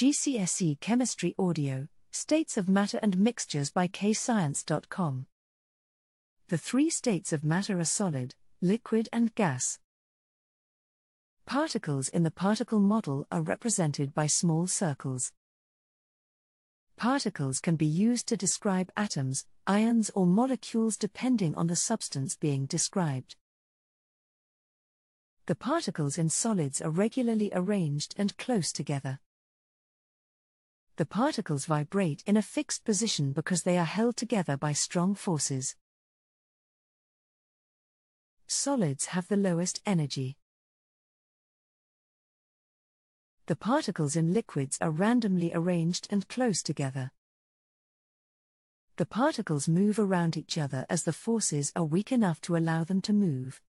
GCSE Chemistry Audio, States of Matter and Mixtures by KayScience.com. The three states of matter are solid, liquid, and gas. Particles in the particle model are represented by small circles. Particles can be used to describe atoms, ions, or molecules depending on the substance being described. The particles in solids are regularly arranged and close together the particles vibrate in a fixed position because they are held together by strong forces. Solids have the lowest energy. The particles in liquids are randomly arranged and close together. The particles move around each other as the forces are weak enough to allow them to move.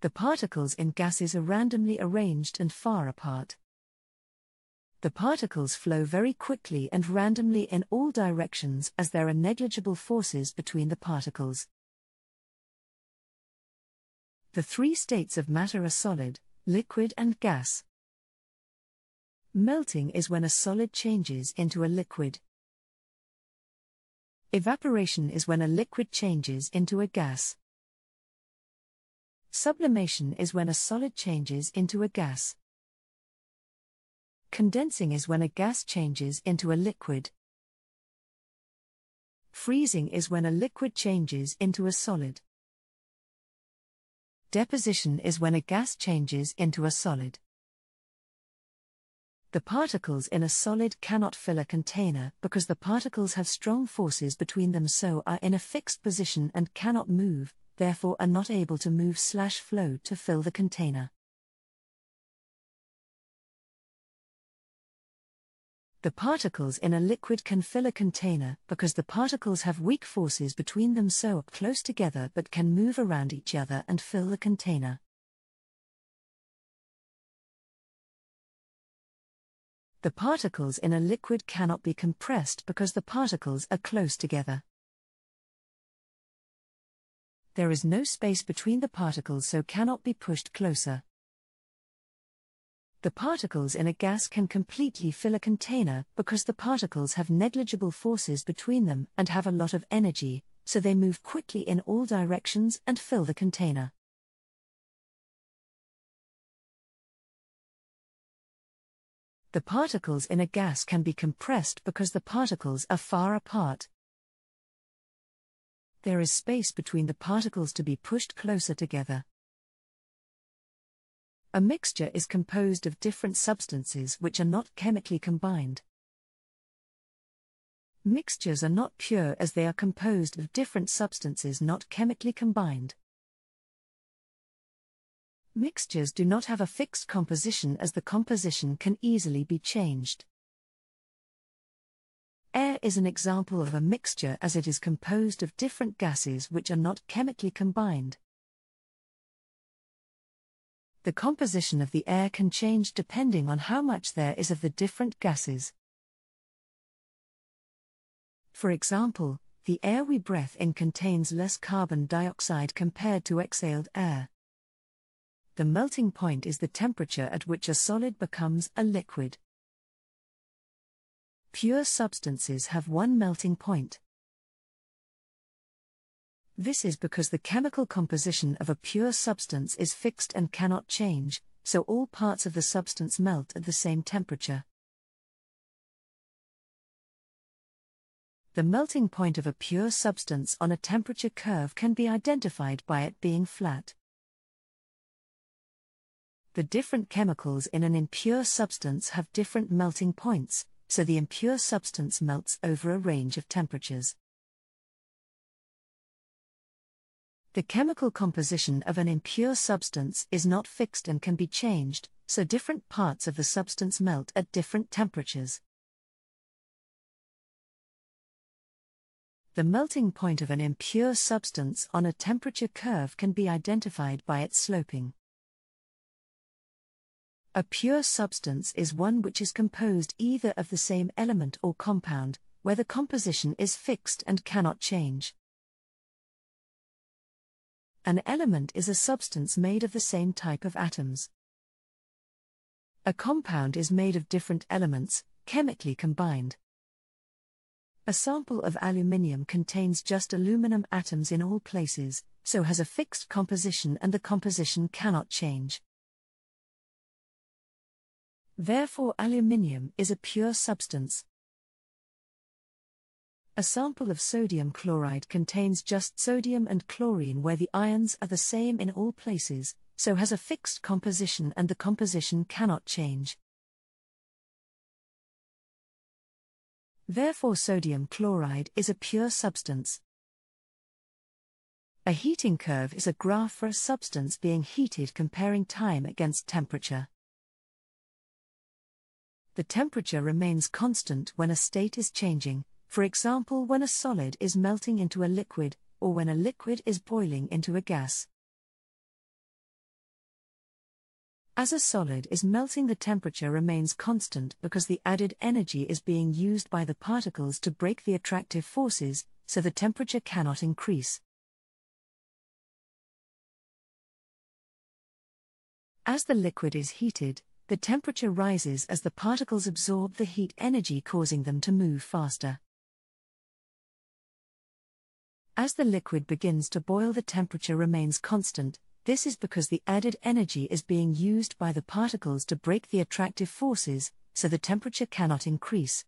The particles in gases are randomly arranged and far apart the particles flow very quickly and randomly in all directions as there are negligible forces between the particles. The three states of matter are solid, liquid, and gas. Melting is when a solid changes into a liquid. Evaporation is when a liquid changes into a gas. Sublimation is when a solid changes into a gas. Condensing is when a gas changes into a liquid. Freezing is when a liquid changes into a solid. Deposition is when a gas changes into a solid. The particles in a solid cannot fill a container because the particles have strong forces between them so are in a fixed position and cannot move, therefore are not able to move slash flow to fill the container. The particles in a liquid can fill a container because the particles have weak forces between them so are close together but can move around each other and fill the container. The particles in a liquid cannot be compressed because the particles are close together. There is no space between the particles so cannot be pushed closer. The particles in a gas can completely fill a container because the particles have negligible forces between them and have a lot of energy, so they move quickly in all directions and fill the container. The particles in a gas can be compressed because the particles are far apart. There is space between the particles to be pushed closer together. A mixture is composed of different substances which are not chemically combined. Mixtures are not pure as they are composed of different substances not chemically combined. Mixtures do not have a fixed composition as the composition can easily be changed. Air is an example of a mixture as it is composed of different gases which are not chemically combined the composition of the air can change depending on how much there is of the different gases. For example, the air we breathe in contains less carbon dioxide compared to exhaled air. The melting point is the temperature at which a solid becomes a liquid. Pure substances have one melting point. This is because the chemical composition of a pure substance is fixed and cannot change, so all parts of the substance melt at the same temperature. The melting point of a pure substance on a temperature curve can be identified by it being flat. The different chemicals in an impure substance have different melting points, so the impure substance melts over a range of temperatures. The chemical composition of an impure substance is not fixed and can be changed, so different parts of the substance melt at different temperatures. The melting point of an impure substance on a temperature curve can be identified by its sloping. A pure substance is one which is composed either of the same element or compound, where the composition is fixed and cannot change. An element is a substance made of the same type of atoms. A compound is made of different elements, chemically combined. A sample of aluminium contains just aluminum atoms in all places, so has a fixed composition and the composition cannot change. Therefore, aluminium is a pure substance. A sample of sodium chloride contains just sodium and chlorine where the ions are the same in all places, so has a fixed composition and the composition cannot change. Therefore, sodium chloride is a pure substance. A heating curve is a graph for a substance being heated comparing time against temperature. The temperature remains constant when a state is changing, for example, when a solid is melting into a liquid, or when a liquid is boiling into a gas. As a solid is melting, the temperature remains constant because the added energy is being used by the particles to break the attractive forces, so the temperature cannot increase. As the liquid is heated, the temperature rises as the particles absorb the heat energy, causing them to move faster. As the liquid begins to boil, the temperature remains constant, this is because the added energy is being used by the particles to break the attractive forces, so the temperature cannot increase.